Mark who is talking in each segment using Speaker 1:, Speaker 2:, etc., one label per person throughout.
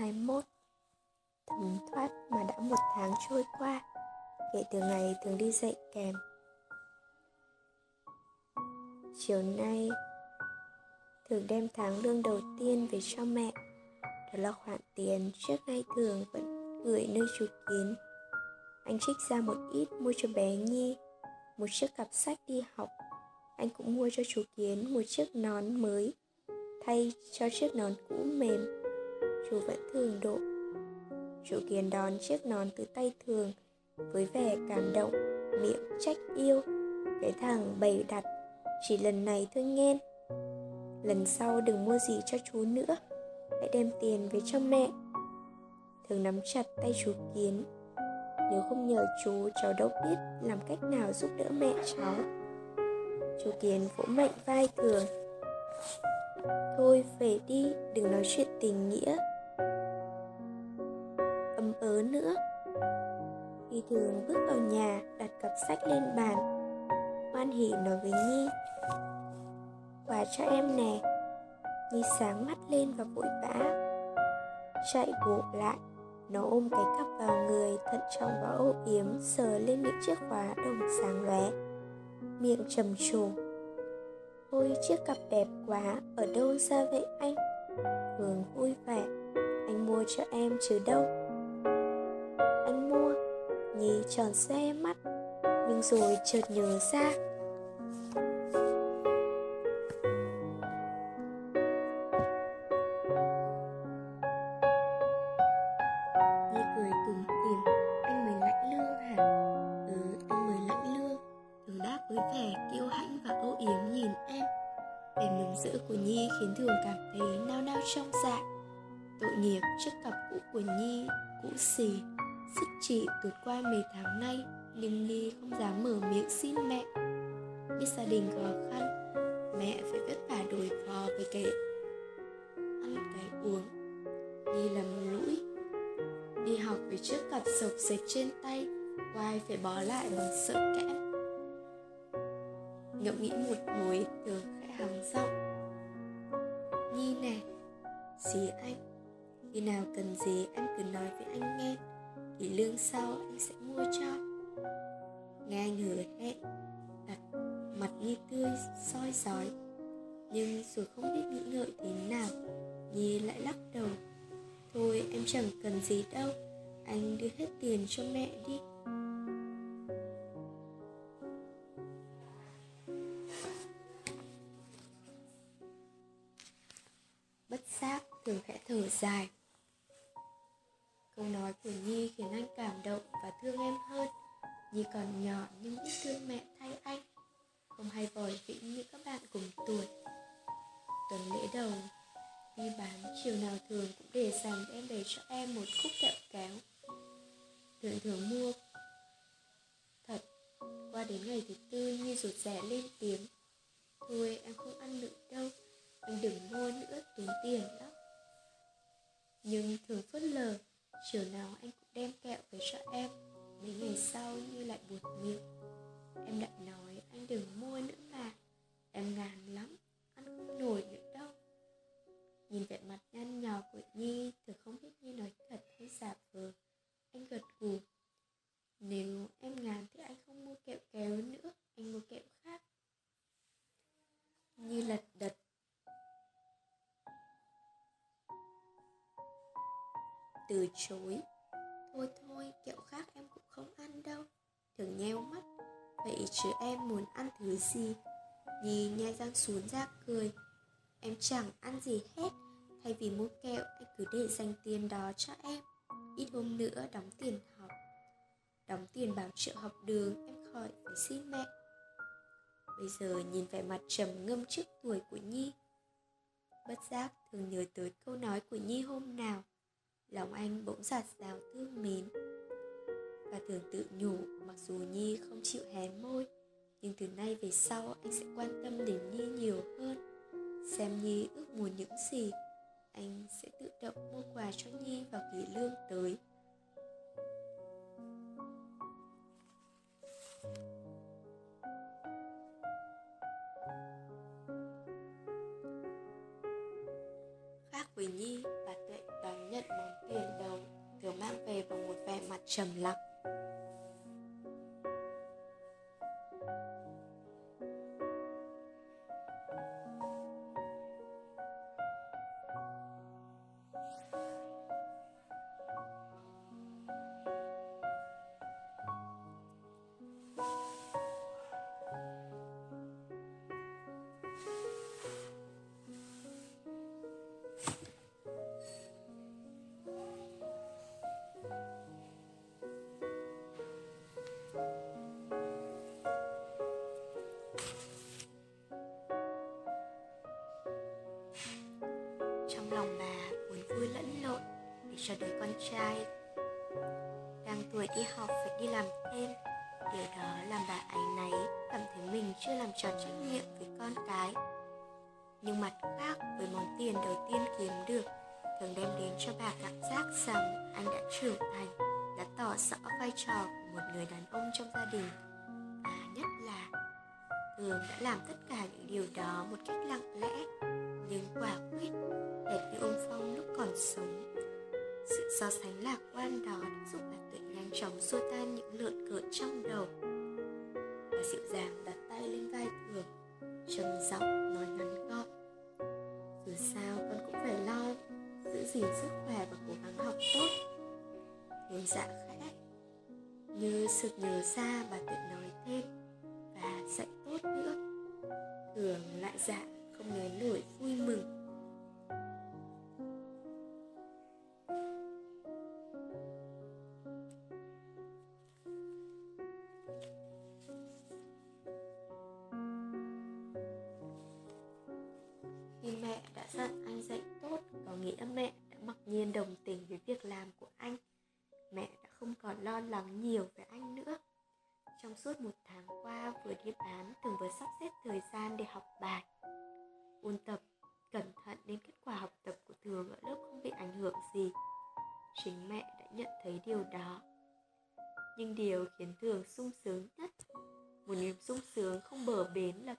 Speaker 1: 21 Thấm thoát mà đã một tháng trôi qua, Kể từ ngày thường đi dạy kèm. Chiều nay, Thường đem tháng lương đầu tiên về cho mẹ. Đó là khoản tiền trước nay thường vẫn gửi nơi chú kiến Anh trích ra một ít mua cho bé Nhi, Một chiếc cặp sách đi học. Anh cũng mua cho chú Kiến một chiếc nón mới, Thay cho chiếc nón cũ mềm chú vẫn thường độ chú kiến đón chiếc nón từ tay thường, với vẻ cảm động, miệng trách yêu. Cái thằng bày đặt, chỉ lần này thôi nghe. Lần sau đừng mua gì cho chú nữa, hãy đem tiền về cho mẹ. Thường nắm chặt tay chú kiến. Nếu không nhờ chú, cháu đâu biết làm cách nào giúp đỡ mẹ cháu. Chú kiến vỗ mạnh vai thường. Thôi về đi, đừng nói chuyện tình nghĩa. Lên bàn. Hoan hỉ nói với nhi. Quà cho em nè. Nhi sáng mắt lên và vội vã. Chạy bộ lại. Nó ôm cái cặp vào người thận trọng và âu yếm sờ lên những chiếc khóa đồng sáng lóe. Miệng trầm trồ. Ôi chiếc cặp đẹp quá. Ở đâu ra vậy anh? Thường vui vẻ. Anh mua cho em chứ đâu? Anh mua, Nhi tròn xe mắt. Nhưng rồi chợt nhớ ra bó lại bằng sợi kẽm Ngẫm nghĩ một hồi Tường khẽ hắng giọng. Nhi nè Dì anh? Khi nào cần gì anh cứ nói với anh nghe, thì lương sau anh sẽ mua cho. Nghe anh hứa hẹn đặt mặt nhi tươi soi rói nhưng rồi không biết nghĩ ngợi thế nào, nhi lại lắc đầu. Thôi, em chẳng cần gì đâu, anh đưa hết tiền cho mẹ đi. Dài. Câu nói của Nhi khiến anh cảm động và thương em hơn. Nhi còn nhỏ nhưng biết thương mẹ thay anh. Không hay vòi vĩnh như các bạn cùng tuổi. Tuần lễ đầu Đi bán chiều nào thường cũng để dành đem về cho em một khúc kẹo kéo. Thường thường mua. Thật, Qua đến ngày thứ tư, Nhi rụt rẻ lên từ chối. Thôi thôi kẹo khác em cũng không ăn đâu. Thường nheo mắt. Vậy chứ em muốn ăn thứ gì? Nhi nhai răng xuống ra cười. Em chẳng ăn gì hết. Thay vì mua kẹo, anh cứ để dành tiền đó cho em. Ít hôm nữa đóng tiền học. Đóng tiền bảo trợ học đường, em khỏi phải xin mẹ. Bây giờ nhìn vẻ mặt trầm ngâm trước tuổi của nhi. Bất giác thường nhớ tới câu nói của nhi hôm nào lòng anh bỗng giạt rào thương mến và thường tự nhủ, mặc dù nhi không chịu hé môi, nhưng từ nay về sau anh sẽ quan tâm đến nhi nhiều hơn. Xem nhi ước muốn những gì, anh sẽ tự động mua quà cho nhi vào kỳ lương tới. Trai đang tuổi đi học phải đi làm thêm. Điều đó làm bà ấy nấy cảm thấy mình chưa làm tròn trách nhiệm với con cái. Nhưng mặt khác, với món tiền đầu tiên kiếm được, thường đem đến cho bà cảm giác rằng anh đã trưởng thành, đã tỏ rõ vai trò của một người đàn ông trong gia đình. Và nhất là, thường đã làm tất cả những điều đó một cách lặng lẽ, nhưng quả quyết hệt như ông phong lúc còn sống sự so sánh lạc quan đó đã giúp bạn tuệ nhanh chóng xua tan những lượn cợt trong đầu. Và dịu dàng đặt đồng tình với việc làm của anh. Mẹ đã không còn lo lắng nhiều về anh nữa. Trong suốt một tháng qua vừa đi bán, từng vừa sắp xếp thời gian để học bài. Ôn tập, cẩn thận đến kết quả học tập của thường ở lớp không bị ảnh hưởng gì. Chính mẹ đã nhận thấy điều đó. Nhưng điều khiến thường sung sướng nhất, một niềm sung sướng không bờ bến là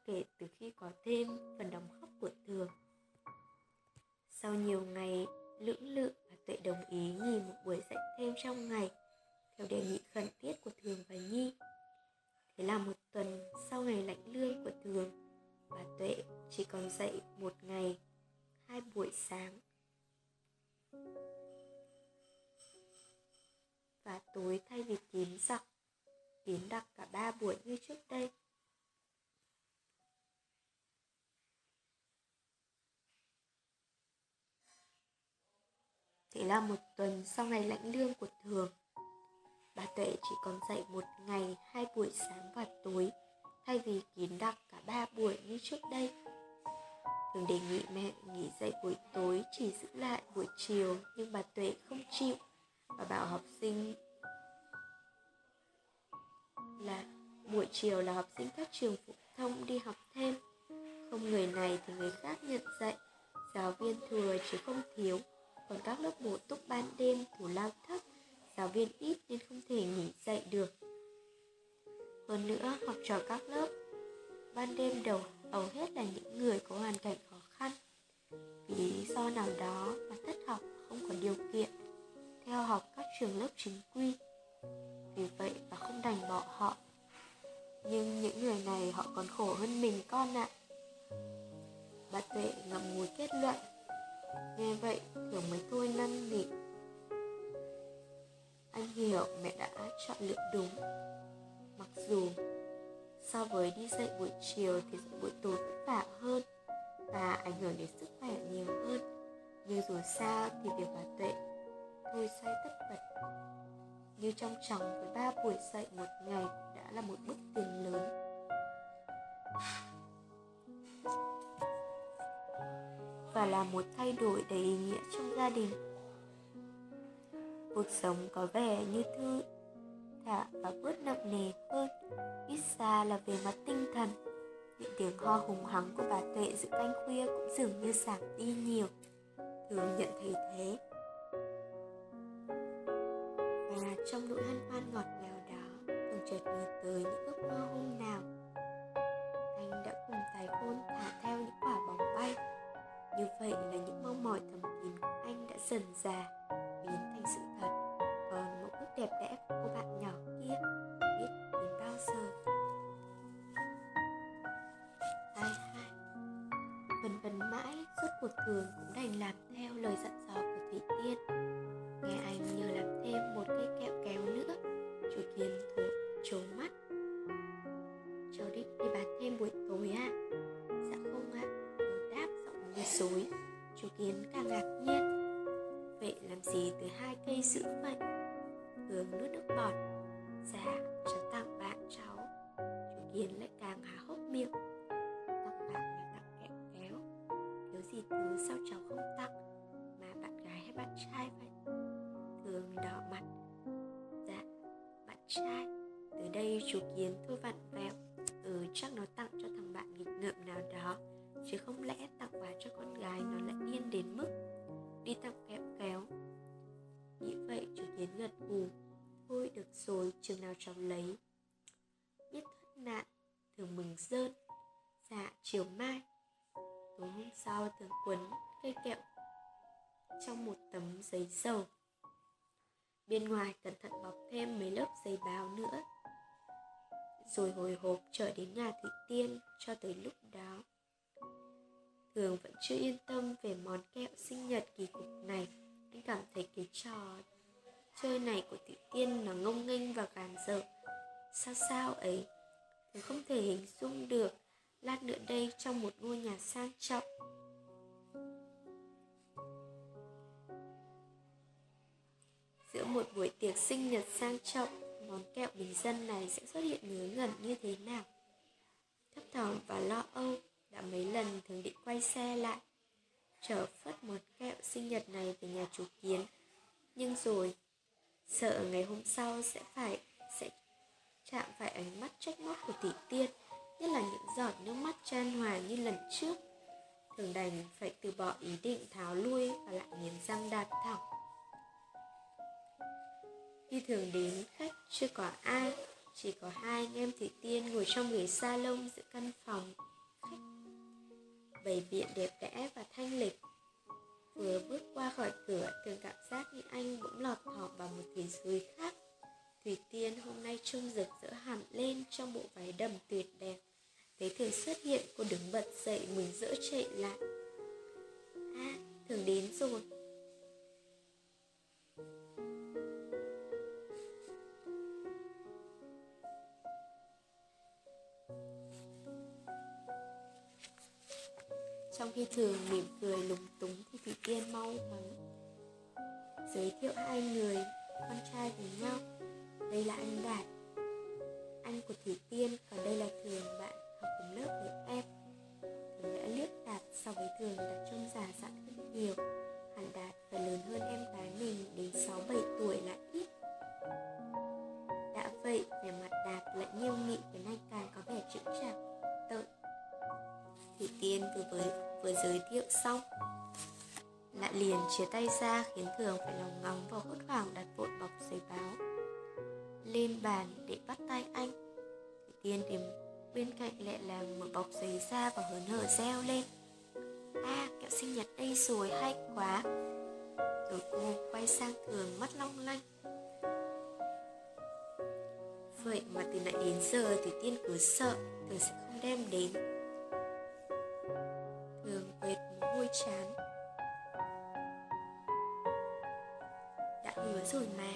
Speaker 1: dạy một ngày, hai buổi sáng và tối. Thay vì kín đặc cả ba buổi như trước đây, Thường đề nghị mẹ nghỉ dạy buổi tối, chỉ giữ lại buổi chiều. Nhưng bà Tuệ không chịu Và bảo học sinh là, buổi chiều là học sinh các trường phổ thông đi học thêm. Không người này thì người khác nhận dạy. Giáo viên thừa chứ không thiếu. Còn các lớp bổ túc ban đêm, thủ lao thấp Giáo viên ít nên không thể nghỉ dạy được. Hơn nữa, học trò các lớp Ban đêm đầu hầu hết là những người có hoàn cảnh khó khăn. Vì lý do nào đó mà thất học không có điều kiện Theo học các trường lớp chính quy. Vì vậy mà không đành bỏ họ. Nhưng những người này họ còn khổ hơn mình, con ạ. Bà Tuệ ngậm ngùi kết luận. Nghe vậy thường mới thôi năn nỉ. Anh hiểu mẹ đã chọn lựa đúng. Mặc dù so với đi dạy buổi chiều thì dạy buổi tối vất vả hơn và ảnh hưởng đến sức khỏe nhiều hơn. Nhưng dù sao thì việc bà tuệ thôi xoay tất bật. Như trong chồng với ba buổi dạy một ngày đã là một bước tiền lớn. Và là một thay đổi đầy ý nghĩa trong gia đình cuộc sống có vẻ như thư thả và bớt nặng nề hơn. Ít xa là về mặt tinh thần, những tiếng ho hùng hắng của bà tuệ giữa canh khuya cũng dường như giảm đi nhiều. Thường nhận thấy thế. Và trong nỗi hân hoan ngọt ngào đó thường chợt nhớ tới những ước mơ hôm nào, anh đã cùng tài hôn thả theo những quả bóng bay như vậy là những mong mỏi thầm kín của anh đã dần già biến thành sự thật. Còn mẫu ước đẹp đẽ của cô bạn nhỏ kia biết đến bao giờ. Hai hai vần vần mãi suốt cuộc thường cũng đành làm theo lời dặn dò của thủy tiên. Nghe anh nhờ làm thêm một cây kẹo kéo nữa, chủ kiến thủ trố mắt. Cháu định đi bán thêm buổi tối à đáp giọng như dối chú kiến càng ngạc nhiên. Vậy làm gì từ hai cây dữ vậy? Hướng nuốt nước bọt dạ cháu tặng bạn cháu. Chú kiến lại càng há hốc miệng. Tặng bạn là tặng kẹo kéo thiếu gì thứ sao cháu không tặng mà bạn gái hay bạn trai vậy? Thường đỏ mặt dạ bạn trai. Từ đây chú kiến thôi vặn vẹo. Ừ chắc nó tặng cho thằng bạn nghịch ngợm nào đó chứ không lẽ tặng quà cho con gái nó lại điên đến mức đi tặng kẹo kéo. Nghĩ vậy chủ kiến gật gù thôi được rồi, chừng nào cháu lấy. Biết thoát nạn, thường mừng rơn. Dạ chiều mai. Tối hôm sau thường quấn cây kẹo trong một tấm giấy dầu. Bên ngoài cẩn thận bọc thêm mấy lớp giấy báo nữa. Rồi hồi hộp trở đến nhà thủy tiên cho tới lúc đó thường vẫn chưa yên tâm về món kẹo sinh nhật kỳ cục này. Anh cảm thấy cái trò chơi này của Tiểu tiên nó ngông nghênh và gàn dở sao sao ấy? Thường không thể hình dung được. Lát nữa đây trong một ngôi nhà sang trọng. Giữa một buổi tiệc sinh nhật sang trọng, món kẹo bình dân này sẽ xuất hiện ngớ ngẩn như thế nào? Thấp thỏm và lo âu đã mấy lần thường định quay xe lại, chở phất một kẹo sinh nhật này về nhà chú kiến. Nhưng rồi, sợ ngày hôm sau sẽ phải, sẽ chạm phải ánh mắt trách móc của tỷ tiên, nhất là những giọt nước mắt chan hòa như lần trước. Thường đành phải từ bỏ ý định tháo lui và lại nghiến răng đạp thẳng. Khi thường đến khách, chưa có ai, chỉ có hai anh em thủy tiên ngồi trong ghế salon giữa căn phòng. Khách bày biện đẹp đẽ và thanh lịch. Vừa bước qua khỏi cửa thường cảm giác như anh bỗng lọt thỏm vào một thế giới khác. Thủy tiên hôm nay trông rực rỡ hẳn lên trong bộ váy đầm tuyệt đẹp. Thấy thường xuất hiện cô đứng bật dậy mừng rỡ chạy lại. À thường đến rồi. Trong khi thường mỉm cười lúng túng thì thủy tiên mau mắn giới thiệu hai người, con trai với nhau. Đây là anh đạt, anh của thủy tiên còn đây là thường bạn học cùng lớp với em. Thường đã liếc đạt so với thường đã trông già dặn hơn nhiều. Hẳn đạt và lớn hơn em gái mình đến sáu bảy tuổi là ít. Đã vậy, vẻ mặt đạt lại nghiêm nghị khiến anh càng có vẻ chững chạc, tợn thủy tiên vừa với vừa giới thiệu xong. Lại liền chia tay ra khiến thường phải lòng ngóng và hốt hoảng đặt vội bọc giấy báo. Lên bàn để bắt tay anh. Thì tiên tìm bên cạnh lại làm mở bọc giấy ra và hớn hở reo lên. A à, kẹo sinh nhật đây rồi hay quá. Rồi cô quay sang thường mắt long lanh. Vậy mà từ nãy đến giờ thì tiên cứ sợ thường sẽ không đem đến. Chán. Đã hứa rồi mà.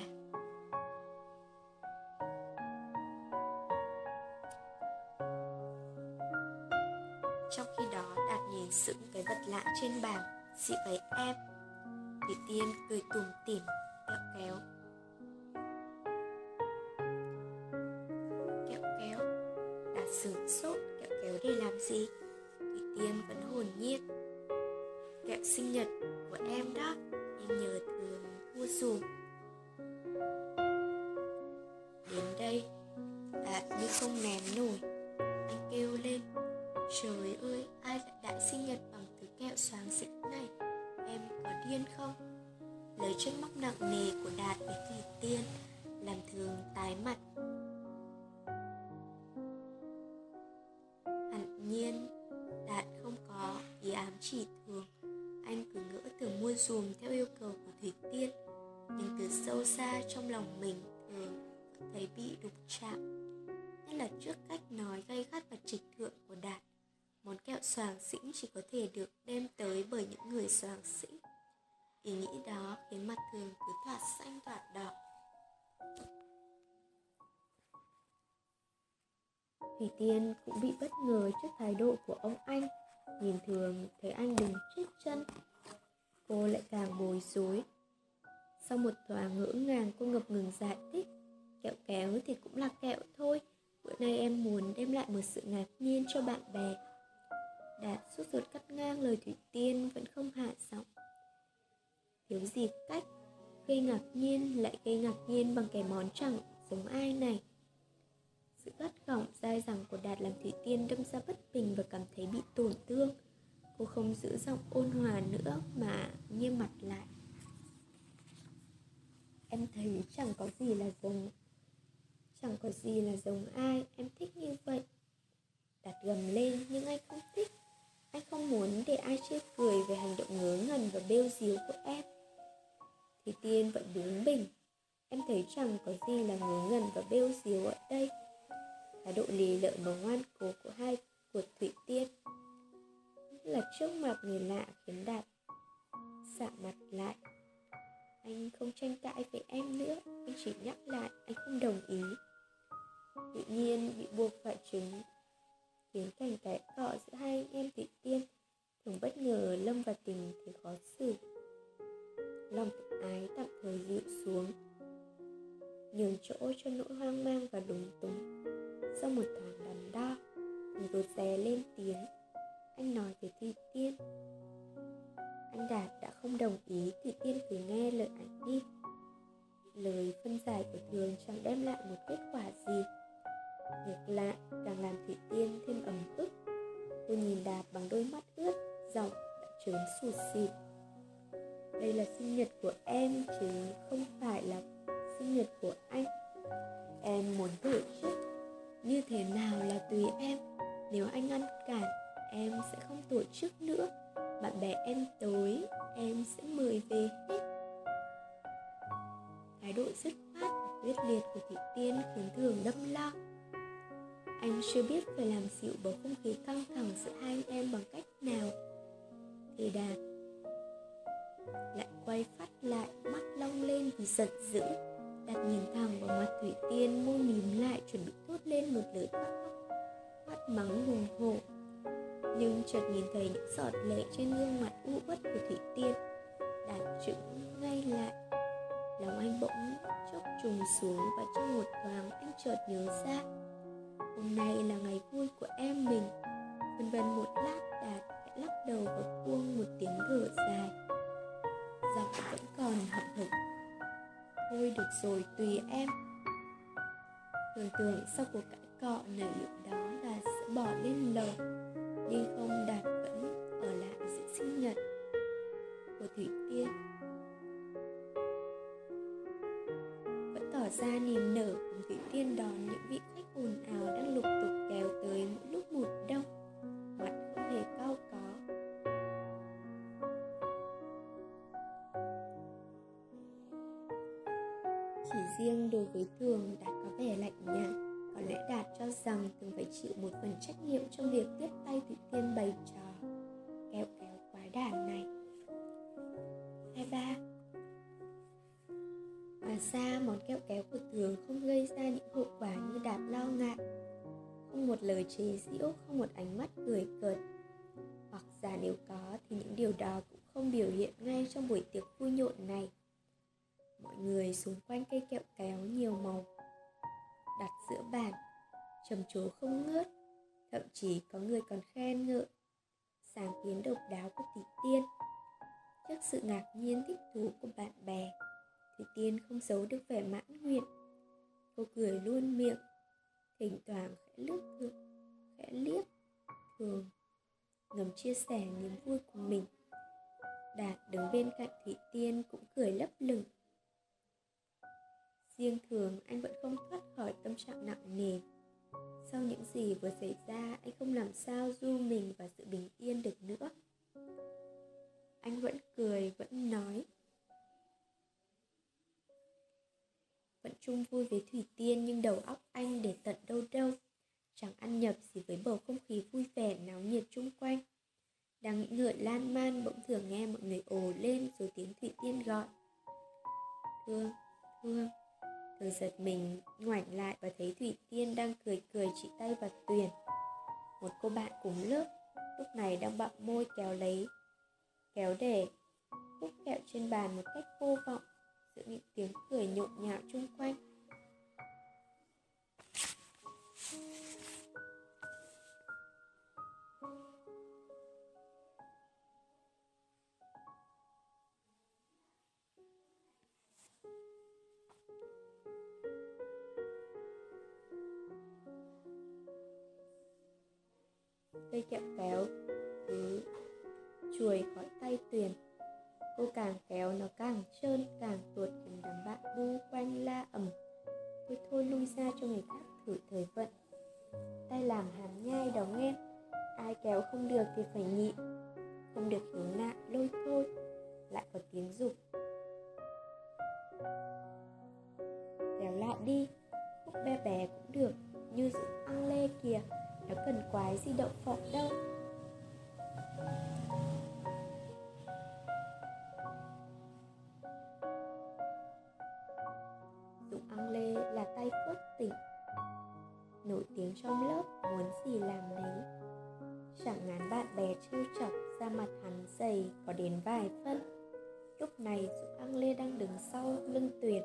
Speaker 1: Trong khi đó, đạt nhìn sững cái vật lạ trên bàn dị với em. Thì tiên cười tủm tỉm, kẹo kéo. Kẹo kéo. Đạt sửng sốt, kẹo kéo, để làm gì? Cứ dùm theo yêu cầu của Thủy Tiên, Nhưng từ sâu xa trong lòng mình thường thấy bị đục chạm. Nhất là trước cách nói gay gắt và trịch thượng của Đạt, Món kẹo xoàng xĩnh chỉ có thể được đem tới bởi những người xoàng xĩnh Ý nghĩ đó khiến mặt thường cứ thoạt xanh thoạt đỏ. Thủy Tiên cũng bị bất ngờ trước thái độ của ông anh. Nhìn thường, thấy anh đứng chết chân Cô lại càng bối rối. Sau một thoáng ngỡ ngàng, cô ngập ngừng giải thích, Kẹo kéo thì cũng là kẹo thôi, Bữa nay em muốn đem lại một sự ngạc nhiên cho bạn bè. Đạt suốt ruột cắt ngang lời Thủy Tiên vẫn không hạ giọng. Thiếu gì cách, Gây ngạc nhiên lại gây ngạc nhiên bằng cái món chẳng giống ai này. Sự gắt gỏng dai dẳng của Đạt làm Thủy Tiên đâm ra bất bình và cảm thấy bị tổn thương. Cô không giữ giọng ôn hòa nữa mà nghiêm mặt lại. Em thấy chẳng có gì là giống, Chẳng có gì là giống ai Em thích như vậy. Đặt gầm lên, nhưng anh không thích. Anh không muốn để ai chê cười về hành động ngớ ngẩn và bêu diếu của em. Thì Tiên vẫn đứng bình. Em thấy chẳng có gì là ngớ ngẩn và bêu diếu ở đây. Thái độ lì lợm mà ngoan cố của hai, của Thủy Tiên là trước mặt người lạ khiến Đạt xả mặt lại. Anh không tranh cãi với em nữa, Anh chỉ nhắc lại anh không đồng ý. Tự nhiên bị buộc phải chứng Khiến cảnh cãi cọ giữa hai anh em Thủy Tiên Thường bất ngờ lâm vào tình thì khó xử. Lòng tự ái tạm thời dịu xuống, Nhường chỗ cho nỗi hoang mang và lúng túng. Sau một tháng đắn đo, thì rụt rè lên tiếng anh nói với Thủy Tiên. Anh Đạt đã không đồng ý Thủy Tiên cứ nghe lời anh đi. Lời phân giải của Thường chẳng đem lại một kết quả gì. Ngược lại, càng làm Thủy Tiên thêm ấm ức. Cô nhìn Đạt bằng đôi mắt ướt, Giọng đã trớn sụt xịt Đây là sinh nhật của em, chứ không phải là sinh nhật của anh. Em muốn tổ chức Như thế nào là tùy em? Nếu anh ngăn cản em sẽ không tổ chức nữa. Bạn bè em tới, em sẽ mời về hết. Thái độ dứt khoát và quyết liệt của thị tiên khiến thường đâm lo. Anh chưa biết phải làm dịu bầu không khí căng thẳng giữa hai anh em bằng cách nào. Thì đạt lại quay phát lại, mắt long lên vì giận dữ. Đặt nhìn thẳng vào mặt thủy tiên, môi mím lại, chuẩn bị thốt lên một lời quát mắng hùng hổ nhưng chợt nhìn thấy những giọt lệ trên gương mặt u uất của thủy tiên đạt chữ ngay lại. Lòng anh bỗng chốc trùng xuống và trong một thoáng anh chợt nhớ ra, hôm nay là ngày vui của em mình. Vân vân một lát đạt lắc đầu và buông một tiếng thở dài. Giọng vẫn còn hậm hực. Thôi được rồi, tùy em. Tưởng tượng sau cuộc cãi cọ nảy lửa đó là sẽ bỏ lên lầu nhưng không đạt vẫn ở lại sự sinh nhật của thủy tiên. Vẫn tỏ ra niềm nở cùng thủy tiên đón những vị khách ồn ào đang lục tục kéo tới mỗi lúc một đông, mặt không hề cao có. Chỉ riêng đối với thường đạt chịu một phần trách nhiệm trong việc tiếp tay Thủy Tiên bày trò kéo kéo quái đản này. Hai ba. Mà ra món kẹo kéo của Thường không gây ra những hậu quả như Đạt lo ngại Không một lời chế giễu, không một ánh mắt cười cợt. Hoặc giả nếu có thì những điều đó cũng không biểu hiện ngay trong buổi tiệc vui nhộn này. Mọi người xung quanh cây kẹo kéo nhiều màu đặt giữa bàn trầm trồ không ngớt, thậm chí có người còn khen ngợi. Sáng kiến độc đáo của tỷ tiên. Trước sự ngạc nhiên thích thú của bạn bè thì tiên không giấu được vẻ mãn nguyện. Cô cười luôn miệng, thỉnh thoảng khẽ lướt thượng, khẽ liếc, thường ngầm chia sẻ niềm vui của mình. Đạt đứng bên cạnh thị tiên cũng cười lấp lửng. Riêng thường anh vẫn không thoát khỏi tâm trạng nặng nề sau những gì vừa xảy ra anh không làm sao du mình và sự bình yên được nữa anh vẫn cười vẫn nói vẫn chung vui với Thủy Tiên nhưng đầu óc anh để tận đâu đâu. Chẳng ăn nhập gì với bầu không khí vui vẻ náo nhiệt chung quanh. Đang nghĩ ngợi lan man bỗng thường nghe mọi người ồ lên rồi tiếng Thủy Tiên gọi. Thương, thương. Thường giật mình, ngoảnh lại và thấy Thủy Tiên đang cười cười chỉ tay vào Tuyền. Một cô bạn cùng lớp, lúc này đang bặm môi kéo lấy, kéo để khúc kẹo trên bàn một cách vô vọng, giữa những tiếng cười nhộn nhạo chung quanh cây kẹo kéo, cứ chuồi khỏi tay tuyền. Cô càng kéo nó càng trơn, càng tuột cùng đám bạn bu quanh la ầm tôi thôi, lui ra cho người khác thử thời vận. Tay làm hàm nhai đóng em, ai kéo không được thì phải nhịn. Không được hướng nạn lôi thôi, lại có tiếng dục kéo lại đi, khúc bé bé cũng được, như sự ăn lê kìa nó cần quái gì đậu phộng đâu. Dũng ăn lê là tay Phước tỉnh, Nổi tiếng trong lớp, muốn gì làm đấy. Chẳng ngán bạn bè trêu chọc, ra mặt hắn dày có đến vài phân. Lúc này Dũng ăn lê đang đứng sau lưng tuyền.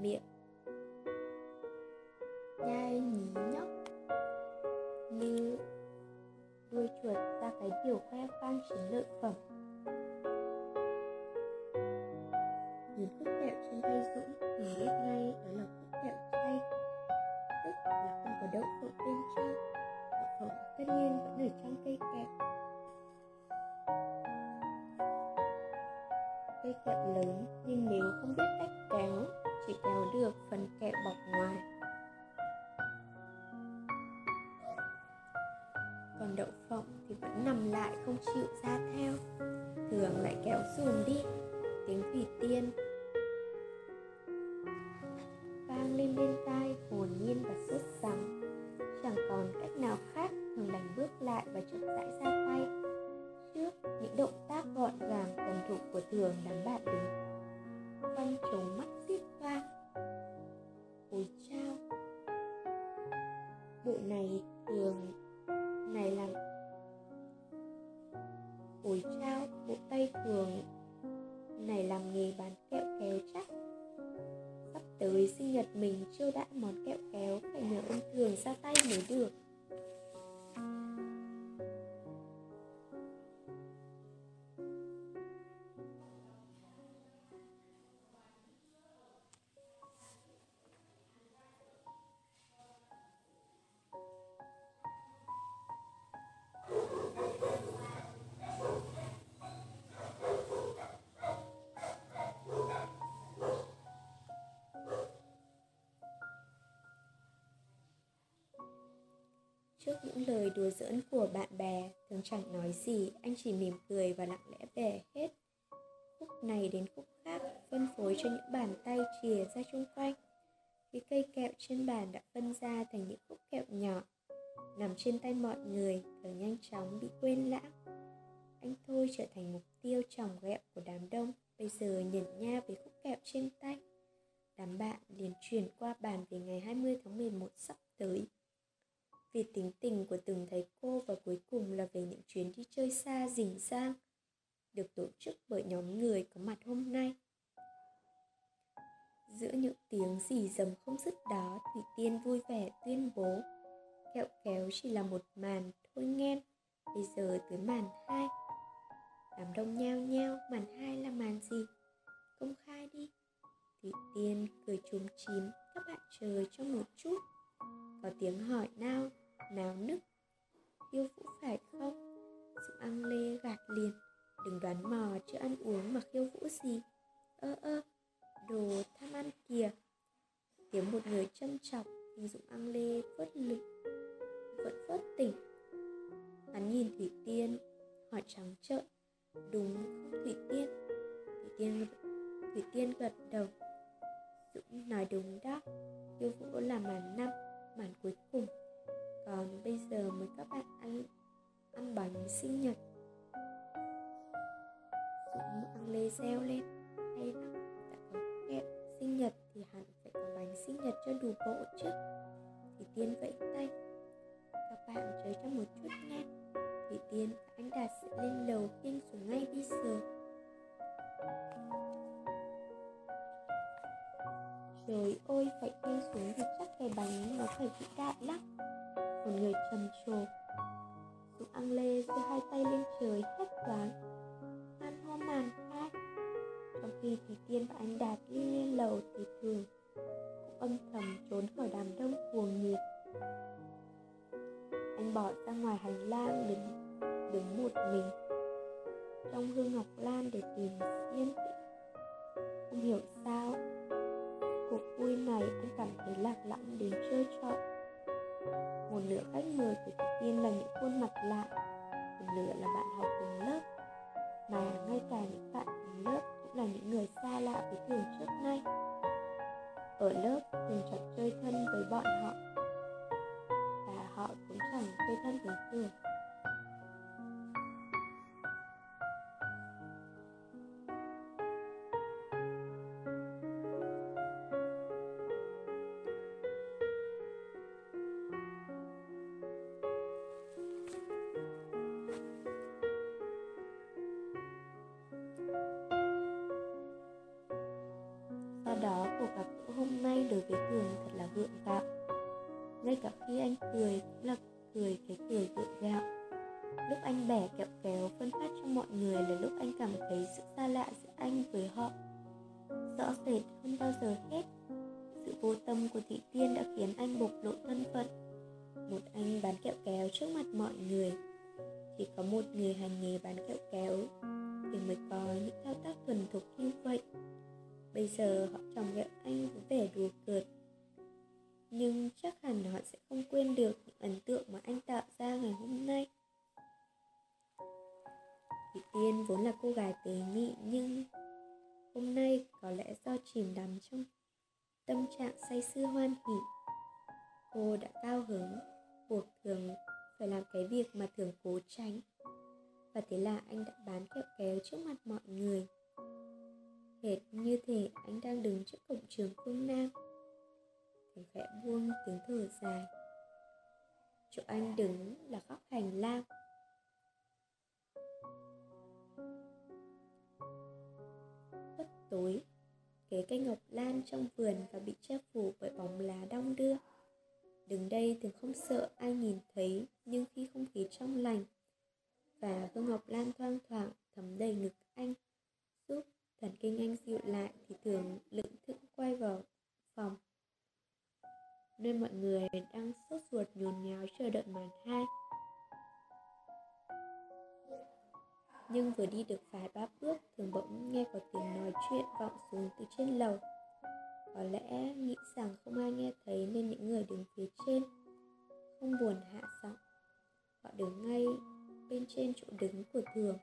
Speaker 1: Miệng. Nhai nhí nhóc như đuôi chuột ra cái điều khoe khoang chiến lợi phẩm. Nhìn khúc kẹo trên tay dũng thì biết ngay đó là khúc kẹo chay. Tức là không có đậu phộng bên trong, đậu phộng tất nhiên vẫn ở trong cây kẹo. Cây kẹo lớn nhưng nếu không biết cách kéo, chỉ kéo được phần kẹo bọc ngoài. Không chịu ra theo. Thường lại kéo dùm đi tiếng thủy tiên Trước những lời đùa giỡn của bạn bè, thường chẳng nói gì, anh chỉ mỉm cười và lặng lẽ về hết. Khúc này đến khúc khác, phân phối cho những bàn tay chìa ra chung quanh. Khi cây kẹo trên bàn đã phân ra thành những khúc kẹo nhỏ, nằm trên tay mọi người, và nhanh chóng bị quên lãng. Anh Thôi trở thành mục tiêu tròng ghẹo của đám đông, bây giờ nhẩn nha với khúc kẹo trên tay. Đám bạn liền chuyển qua bàn về ngày 20 tháng 11 sắp tới vì tính tình của từng thầy cô và cuối cùng là về những chuyến đi chơi xa rình rang được tổ chức bởi nhóm người có mặt hôm nay. Giữa những tiếng rì rầm không dứt đó, Thủy Tiên vui vẻ tuyên bố kẹo kéo chỉ là một màn thôi nghen, bây giờ tới màn hai. Đám đông nhao nhao, màn hai là màn gì? Công khai đi. Thủy Tiên cười chùm chím, các bạn chờ cho một chút. Có tiếng hỏi nao náo nức yêu vũ phải không? Dũng ăn lê gạt liền. Đừng đoán mò chưa ăn uống mà khiêu vũ gì. Ơ ơ Đồ tham ăn kìa. Tiếng một người châm chọc Nhưng Dũng ăn lê phớt lực Vẫn phớt tỉnh. Hắn nhìn Thủy Tiên Hỏi trắng trợn. Đúng không Thủy Tiên? Thủy Tiên Thủy Tiên gật đầu. Dũng nói đúng đó. Khiêu vũ là màn năm, màn cuối cùng. Còn bây giờ mời các bạn ăn ăn bánh sinh nhật. Dũng ăn lê reo lên Hay lắm, đã có kẹo sinh nhật thì hẳn phải có bánh sinh nhật cho đủ bộ chứ. Thì Tiên vẫy tay. Các bạn chơi cho một chút nghe Thì Tiên và anh Đạt sẽ lên lầu khiêng xuống ngay bây giờ Trời ơi, phải khiêng xuống thì chắc cái bánh nó phải vĩ đại lắm. Một người trầm trồ. Dũng ăn lê giơ hai tay lên trời hét toán Man hoa màn khác. Trong khi thì Tiên và anh Đạt đi lên lầu thì thường Cũng âm thầm trốn khỏi đám đông cuồng nhiệt. Anh bỏ ra ngoài hành lang đứng, đứng một mình Trong hương ngọc lan để tìm yên tĩnh Không hiểu sao cuộc vui này anh cảm thấy lạc lõng đến chơi trọi một nửa khách mời của chị Tiên là những khuôn mặt lạ, một nửa là bạn học cùng lớp. Mà ngay cả những bạn cùng lớp cũng là những người xa lạ với thường trước nay. Ở lớp, thường chọn chơi thân với bọn họ, và họ cũng chẳng chơi thân với thường. Nhưng chắc hẳn họ sẽ không quên được những ấn tượng mà anh tạo ra ngày hôm nay. Thủy Tiên vốn là cô gái tế nhị, nhưng Hôm nay có lẽ do chìm đắm trong tâm trạng say sưa hoan hỉ. Cô đã cao hứng, buộc thường phải làm cái việc mà thường cố tránh. Và thế là anh đã bán kẹo kéo trước mặt mọi người. Hệt như thể anh đang đứng trước cổng trường phương Nam. Thằng khẽ buông tiếng thở dài. Chỗ anh đứng là góc hành lang. Khuất tối, Kế cây ngọc lan trong vườn và bị che phủ bởi bóng lá đong đưa. Đứng đây thường không sợ ai nhìn thấy, Nhưng khi không khí trong lành Và hương ngọc lan thoang thoảng thấm đầy ngực anh, Giúp thần kinh anh dịu lại thì thường lững thững quay vào phòng nơi mọi người đang sốt ruột nhốn nháo chờ đợi màn hai. Nhưng vừa đi được vài ba bước thường bỗng nghe có tiếng nói chuyện vọng xuống từ trên lầu. Có lẽ nghĩ rằng không ai nghe thấy nên những người đứng phía trên không buồn hạ giọng. Họ đứng ngay bên trên chỗ đứng của thường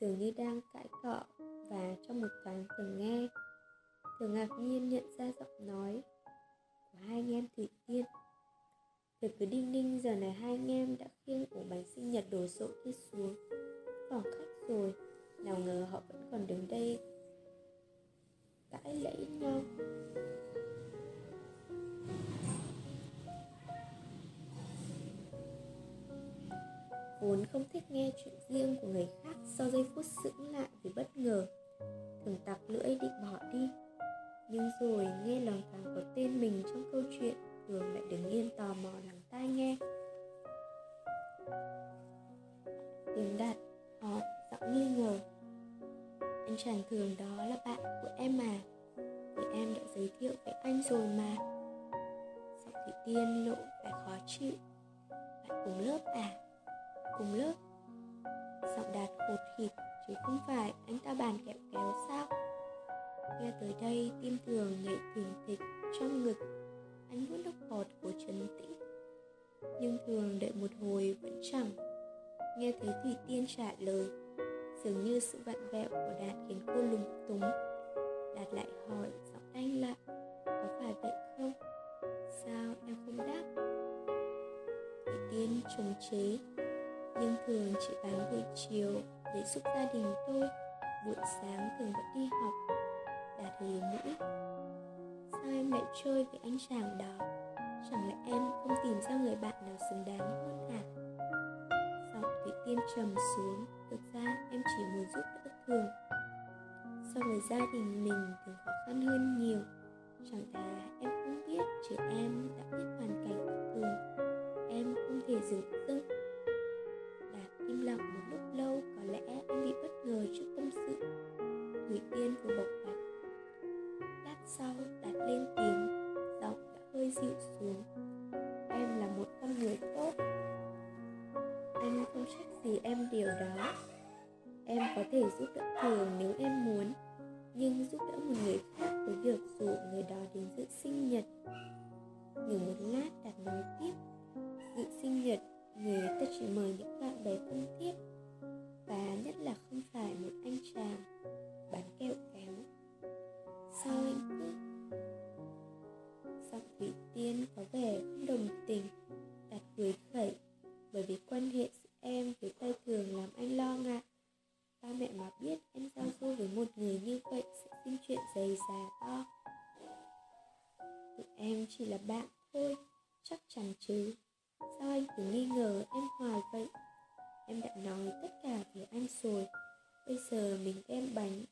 Speaker 1: dường như đang cãi cọ và trong một thoáng thường nghe thường ngạc nhiên nhận ra giọng nói của hai anh em thủy tiên. Về cứ đinh ninh giờ này, hai anh em đã khiêng ổ bánh sinh nhật đồ sộ đi xuống. Phòng khách rồi, nào ngờ họ vẫn còn đứng đây. Cãi lẫy nhau. Vốn không thích nghe chuyện riêng của người khác, sau giây phút sững lại vì bất ngờ, thường tặc lưỡi định bỏ đi nhưng rồi, nghe lòng càng có tên mình trong câu chuyện thường lại đứng yên tò mò lắng tai nghe. Tiếng đạt họ giọng nghi ngờ. Anh chàng thường đó là bạn của em mà. Thì em đã giới thiệu với anh rồi mà. Giọng thị tiên lộ vẻ khó chịu. Bạn cùng lớp à? Cùng lớp. Giọng đạt khột khịt chứ không phải anh ta bàn kẹo kéo sao? Nghe tới đây, tim thường nhảy thình thịch trong ngực. Anh vuốt nước bọt của trần tĩnh. Nhưng thường đợi một hồi vẫn chẳng. Nghe thấy thủy tiên trả lời, dường như sự vặn vẹo của đạt khiến cô lúng túng. Đạt lại hỏi, giọng đanh lại phải vậy không? Sao em không đáp? Thủy Tiên trùng chế. Nhưng thường chỉ bán buổi chiều để giúp gia đình tôi. Buổi sáng thường vẫn đi học. Đạt hừ nữ, Sao em lại chơi với anh chàng đó? Chẳng lẽ em không tìm ra người bạn nào xứng đáng hơn hả? Giọng Thủy Tiên trầm xuống Thực ra em chỉ muốn giúp đỡ thường. So với gia đình mình thường khó khăn hơn nhiều. Chẳng thà em không biết chứ em đã biết hoàn cảnh của thường. Em không thể dừng dưng Lát sau mẹ mà biết em giao du với một người như vậy sẽ sinh chuyện dày già to. Tụi em chỉ là bạn thôi, chắc chắn chứ. Sao anh cứ nghi ngờ em hoài vậy? Em đã nói tất cả với anh rồi. Bây giờ mình đem bánh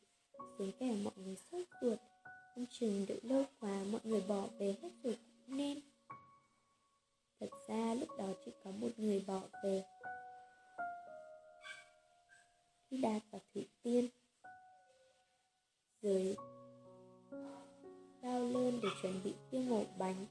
Speaker 1: Xuống cả mọi người sốt ruột. Không chừng đợi lâu quá mọi người bỏ về hết rồi cũng nên. Thật ra lúc đó chỉ có một người bỏ về. Đạt và Thủy Tiên Rồi cao lên để chuẩn bị tiêu ngộ bánh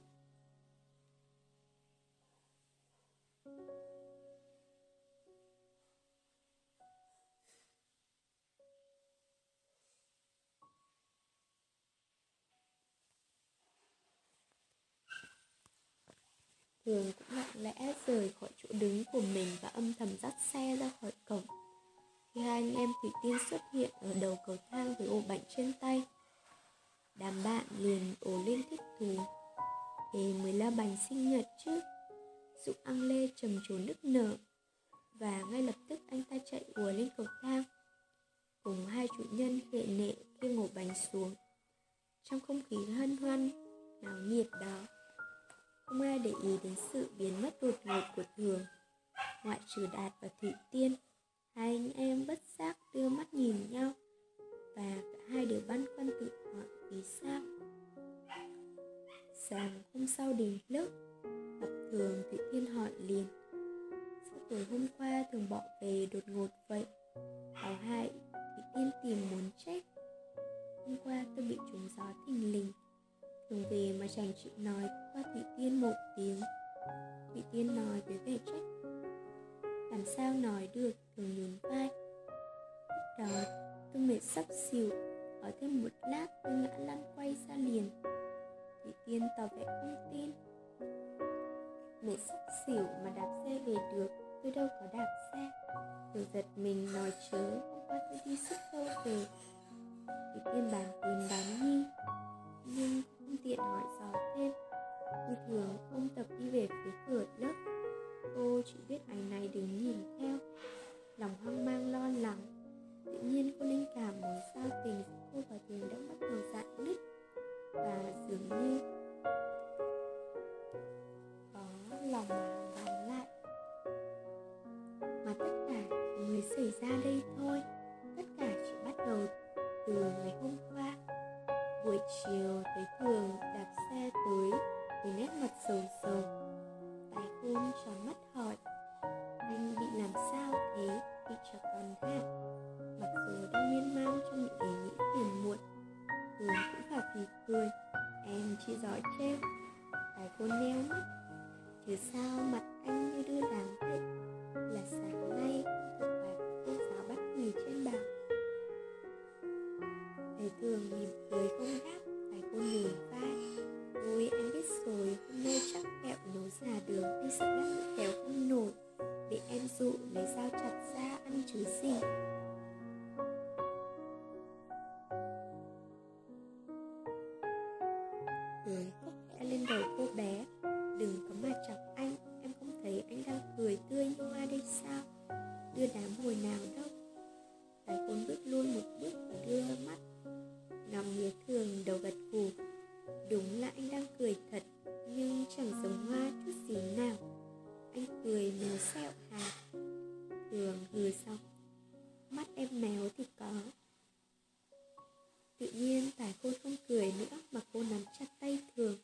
Speaker 1: Thường cũng lặng lẽ rời khỏi chỗ đứng của mình và âm thầm dắt xe ra khỏi cổng. Khi hai anh em Thủy Tiên xuất hiện ở đầu cầu thang với ổ bánh trên tay, đám bạn liền ồ lên thích thú. Thế mới là bánh sinh nhật chứ. Dũng ăn lê trầm trồ nức nở. Và ngay lập tức anh ta chạy ùa lên cầu thang. Cùng hai chủ nhân khệ nệ kia ngổ bánh xuống. Trong không khí hân hoan náo nhiệt đó không ai để ý đến sự biến mất đột ngột của Thường Ngoại trừ Đạt và Thụy Tiên. Hai anh em bất giác đưa mắt nhìn nhau Và cả hai đều băn khoăn tự hỏi vì sao. Sáng hôm sau đến lớp, học Thường Thụy Tiên hỏi liền, Sao tối hôm qua Thường bỏ về đột ngột vậy? Bảo hại Thụy Tiên tìm muốn chết. Hôm qua tôi bị trúng gió thình lình, Thường về mà chẳng chịu nói qua thụy Tiên một tiếng. Thụy Tiên nói với vẻ trách Làm sao nói được? Thường nhún vai. Lúc đó tôi mệt sắp xỉu. Ở thêm một lát, tôi ngã lăn quay ra liền. Thủy Tiên tỏ vẻ không tin. Mệt sắp xỉu mà đạp xe về được, Tôi đâu có đạp xe. Tôi giật mình nói chớ, Hôm qua tôi đi sức đâu về. Thủy Tiên bàn tìm bán nhi Nhưng không tiện hỏi dò thêm. Như thường ông tập đi về phía cửa lớp. Cô chỉ biết ảnh này đứng nhìn theo lòng hoang mang, lo lắng. Tự nhiên cô linh cảm mối giao tình giữa cô và tiền đã bắt đầu dạn nứt và dường như có lòng mà đóng lại. Mà tất cả chỉ mới xảy ra đây thôi. Tất cả chỉ bắt đầu từ ngày hôm qua. Buổi chiều thấy thường đạp xe tới với nét mặt sầu sầu. Tài hôn tròn mắt hỏi anh bị làm sao thế bị cho còn ha mặc dù đang miên man trong những ý nghĩ phiền muộn thường cũng phải phì cười, em chỉ giỏi trêu phải cô neo mắt. Chứ sao mặt anh như đưa đám vậy là sáng nay không thuộc bài cô giáo bắt quỳ trên bàn. thầy thường mỉm cười không đáp phải cô nhường vai. Ôi anh biết rồi, hôm nay chắc kẹo nấu già đường hay sợ nữa em dụ lấy dao chặt ra, ăn chứ gì cười có khẽ lên đầu cô bé. Đừng có mà chọc anh, em không thấy anh đang cười tươi như hoa đây sao? Đưa đám hồi nào đâu? Tài côn bước luôn một bước và đưa mắt. Ngắm nghĩa thường đầu gật gù. Đúng là anh đang cười thật, nhưng chẳng giống hoa chút gì nào. Anh cười mèo sẹo hạt Thường hừ xong. Mắt em méo thì có. Tự nhiên Tài Khôn không cười nữa Mà cô nắm chặt tay Thường.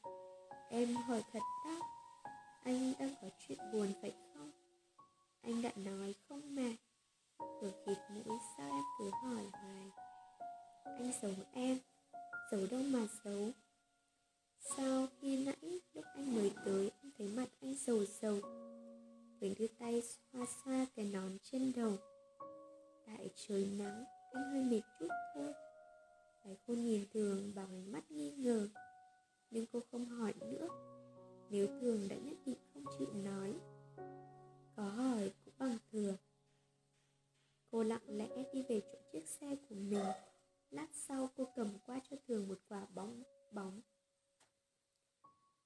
Speaker 1: Em hỏi thật đó Anh đang có chuyện buồn phải không? Anh đã nói, không mà. Thường khịt mũi sao em cứ hỏi hoài. Anh giấu em, Giấu đâu mà giấu. Sao khi nãy lúc anh mới tới, Em thấy mặt anh sầu sầu Quỳnh đưa tay xoa xoa cái nón trên đầu. Tại trời nắng Anh hơi mệt chút thôi. Phải khôn nhìn thường bằng ánh mắt nghi ngờ. Nhưng cô không hỏi nữa. Nếu thường đã nhất định không chịu nói, Có hỏi cũng bằng thừa. Cô lặng lẽ đi về chỗ chiếc xe của mình. Lát sau cô cầm qua cho thường một quả bóng bóng.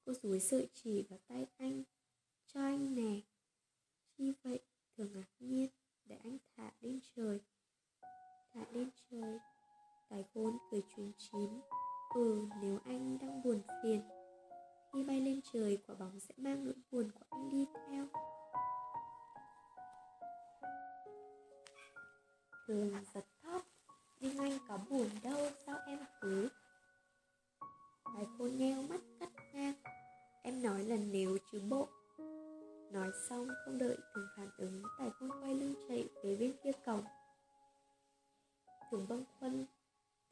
Speaker 1: Cô dúi sợi chỉ vào tay anh. Cho anh nè. Chi vậy, thường ngạc nhiên Để anh thả lên trời. Thả lên trời Tài khôn cười chuyến chín. Ừ nếu anh đang buồn phiền, Khi bay lên trời, quả bóng sẽ mang nỗi buồn của anh đi theo. Thường giật thót Nhưng anh có buồn đâu, sao em cứ? Tài khôn nheo mắt cắt ngang. Em nói là nếu chứ bộ Nói xong, không đợi thường phản ứng, Tài khôn quay lưng chạy về bên kia cổng. Thường bâng khuâng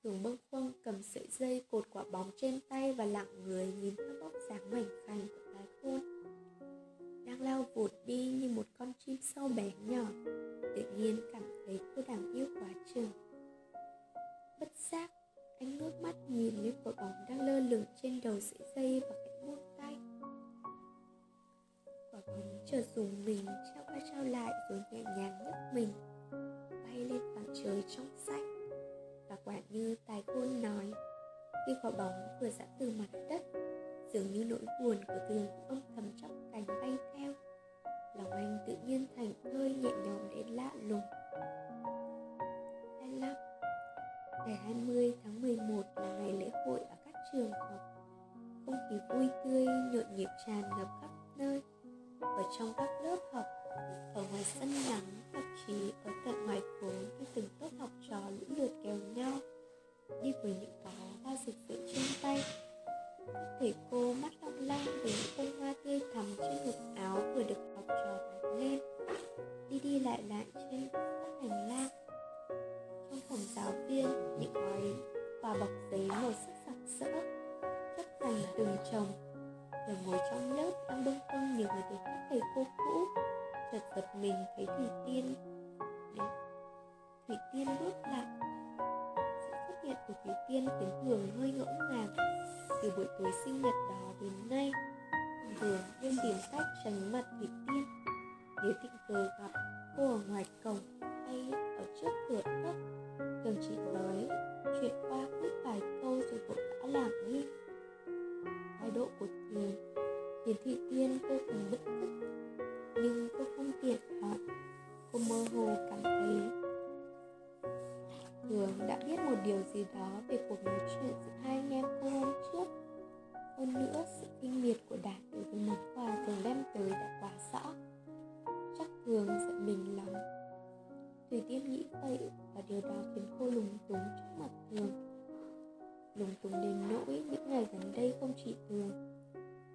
Speaker 1: Thường bâng khuâng cầm sợi dây cột quả bóng trên tay Và lặng người nhìn theo bóc dáng mảnh khảnh của tài khôn Đang lao vụt đi như một con chim sâu bé nhỏ, Tự nhiên cảm thấy cô đáng yêu quá chừng. Bất giác, Anh ngước mắt nhìn lên quả bóng đang lơ lửng trên đầu sợi dây và chợt dùng mình trao qua trao lại rồi nhẹ nhàng nhấc mình. Bay lên khoảng trời trong xanh. Và quả như tài khôn nói Khi quả bóng vừa dã từ mặt đất Dường như nỗi buồn của thường âm thầm trong cánh bay theo. Lòng anh tự nhiên thành thơi nhẹ nhõm đến lạ lùng. 25 Ngày 20 tháng 11 là ngày lễ hội ở các trường học. Không khí vui tươi, nhộn nhịp tràn ngập khắp nơi. Ở trong các lớp học, ở ngoài sân nắng, thậm chí ở tận ngoài phố Khi từng tốt học trò lũ lượt kéo nhau. Đi với những bó hoa rực rỡ trên tay. Các thầy cô mắt long lanh với những bông hoa tươi thắm trên ngực áo vừa được học trò đặt lên. Đi đi lại lại trên các hành lang. Trong phòng giáo viên những gói quà bọc giấy màu sắc sặc sỡ chất thành từng chồng rồi ngồi trong lớp, đang bâng khuâng nhiều người từ các thầy cô cũ chợt giật mình thấy thủy tiên. Đến thủy tiên bước lại, sự xuất hiện của thủy tiên khiến thường hơi ngỡ ngàng. Từ buổi tối sinh nhật đó đến nay thường luôn tìm cách tránh mặt thủy tiên. Nếu tình cờ gặp cô ở ngoài cổng hay ở trước cửa thấp thường chỉ nói chuyện qua quyết vài câu rồi cũng đã làm đi thái độ của thường khiến thị tiên vô cùng bức tức nhưng cô không tiện hỏi cô mơ hồ cảm thấy thường đã biết một điều gì đó về cuộc nói chuyện giữa hai anh em cô hôm trước. Hơn nữa, sự kinh miệt của đạt đối với món quà thường đem tới đã quá rõ. Chắc thường giận mình lắm. Thủy Tiên nghĩ vậy và điều đó khiến cô lúng túng trước mặt thường. Lúng túng đến nỗi những ngày gần đây không chỉ thường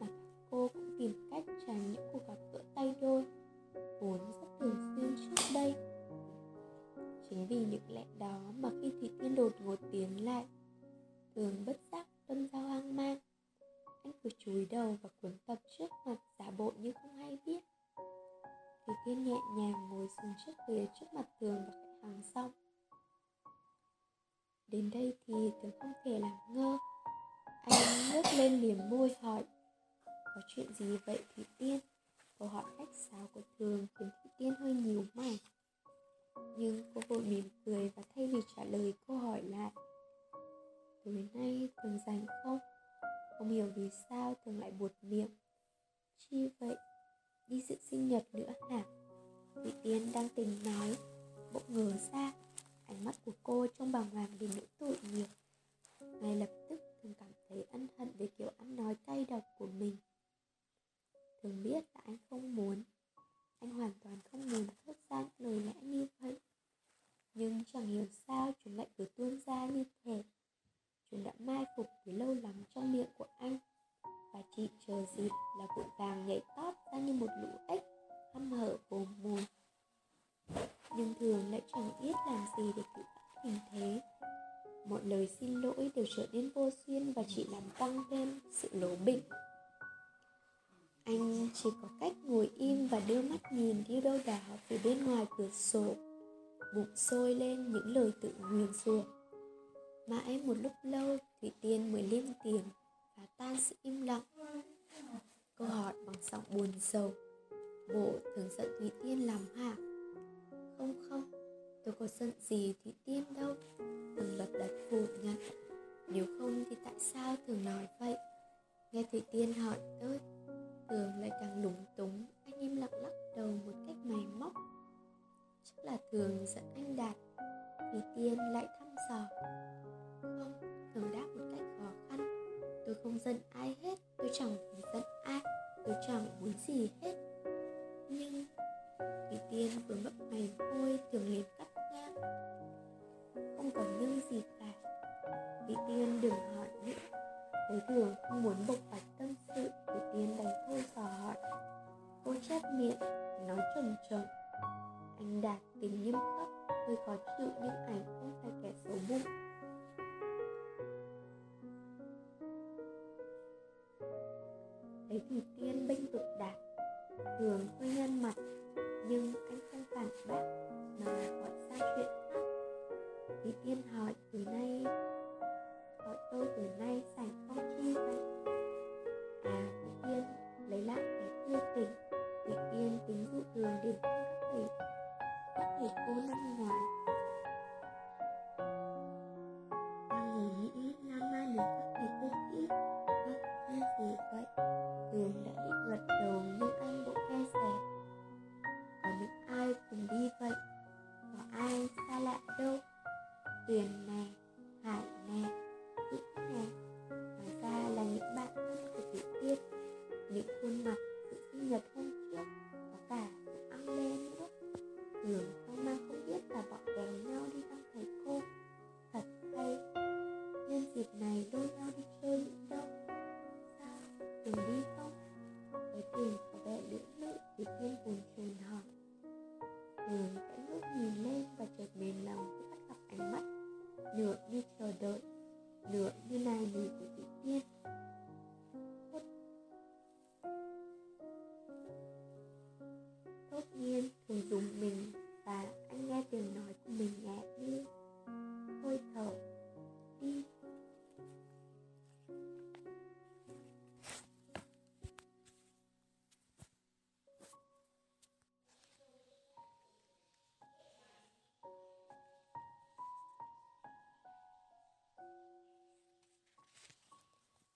Speaker 1: Mà các cô cũng tìm cách tránh những cuộc gặp gỡ tay đôi Vốn rất thường xuyên trước đây. Chính vì những lẽ đó mà khi Thủy Tiên đột ngột tiến lại Thường bất giác đâm giao hoang mang. Anh cứ chúi đầu và cuốn tập trước mặt giả bộ như không hay biết. Thủy Tiên nhẹ nhàng ngồi xuống chiếc ghế trước mặt Tường và khách hàng xong. Đến đây thì tớ không thể làm ngơ Anh ngước lên niềm môi hỏi, Có chuyện gì vậy Thủy Tiên? Câu hỏi khách sáo của thường khiến Thủy Tiên hơi nhiều mày Nhưng cô vội mỉm cười và thay vì trả lời cô hỏi lại, Tối nay Thường rảnh không? Không hiểu vì sao thường lại buột miệng Chi vậy? đi dự sinh nhật nữa hả Thủy Tiên đang tình nói, Bỗng ngờ ra Ánh mắt của cô trông bàng hoàng vì nỗi tội nghiệp. Ngay lập tức, thường cảm thấy ân hận về kiểu ăn nói cay độc của mình. Thường biết là anh không muốn. Anh hoàn toàn không muốn thốt ra lời lẽ như vậy. Nhưng chẳng hiểu sao chúng lại cứ tuôn ra như thế. Chúng đã mai phục từ lâu lắm trong miệng của anh. Và chỉ chờ dịp là vội vàng nhảy tót ra như một lũ ếch, hăm hở bồm mồm. Nhưng thường lại chẳng biết làm gì để cứu vãn tình thế. Mọi lời xin lỗi đều trở nên vô duyên và chỉ làm tăng thêm sự lố bịch anh chỉ có cách ngồi im và đưa mắt nhìn đi đâu đó từ bên ngoài cửa sổ, bụng sôi lên những lời tự nguyền rủa mãi một lúc lâu, thủy tiên mới lên tiếng và tan sự im lặng. Cô hỏi bằng giọng buồn rầu. Bộ thường giận thủy tiên làm hả không không? Tôi có giận gì thì tiên đâu. Thường lật đặt phủ nhận. Nếu không thì tại sao thường nói vậy? Nghe thủy tiên hỏi tôi thường lại càng lúng túng. Anh im lặng lắc đầu một cách mày móc. Chắc là Thường giận anh Đạt Vì Tiên lại thăm dò. Không, Thường đáp một cách khó khăn. Tôi không giận ai hết Tôi chẳng muốn giận ai Tôi chẳng muốn gì hết. Nhưng Thủy Tiên vừa mấp mày môi Thường liền cắt ngang Không còn nhưng gì cả. Thủy Tiên đừng hỏi nữa. Thấy Thường không muốn bộc bạch tâm sự. Thủy Tiên đành thôi dò hỏi. Cô chép miệng, Nói trầm trầm. Anh Đạt tình nghiêm khắc Hơi khó chịu nhưng ảnh không phải kẻ xấu bụng. Thấy thủy Tiên bênh vực Đạt. Thường hơi nhăn mặt. Nhưng anh không phản bác Mà gọi sang chuyện khác. Thì Tiên hỏi, từ nay Gọi tôi từ nay sảnh không chi vậy? À Thủy Tiên lấy lại cái tươi tỉnh Thủy Tiên tính dụ đường điểm cho các thầy Các thầy cô năm ngoài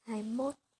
Speaker 1: 21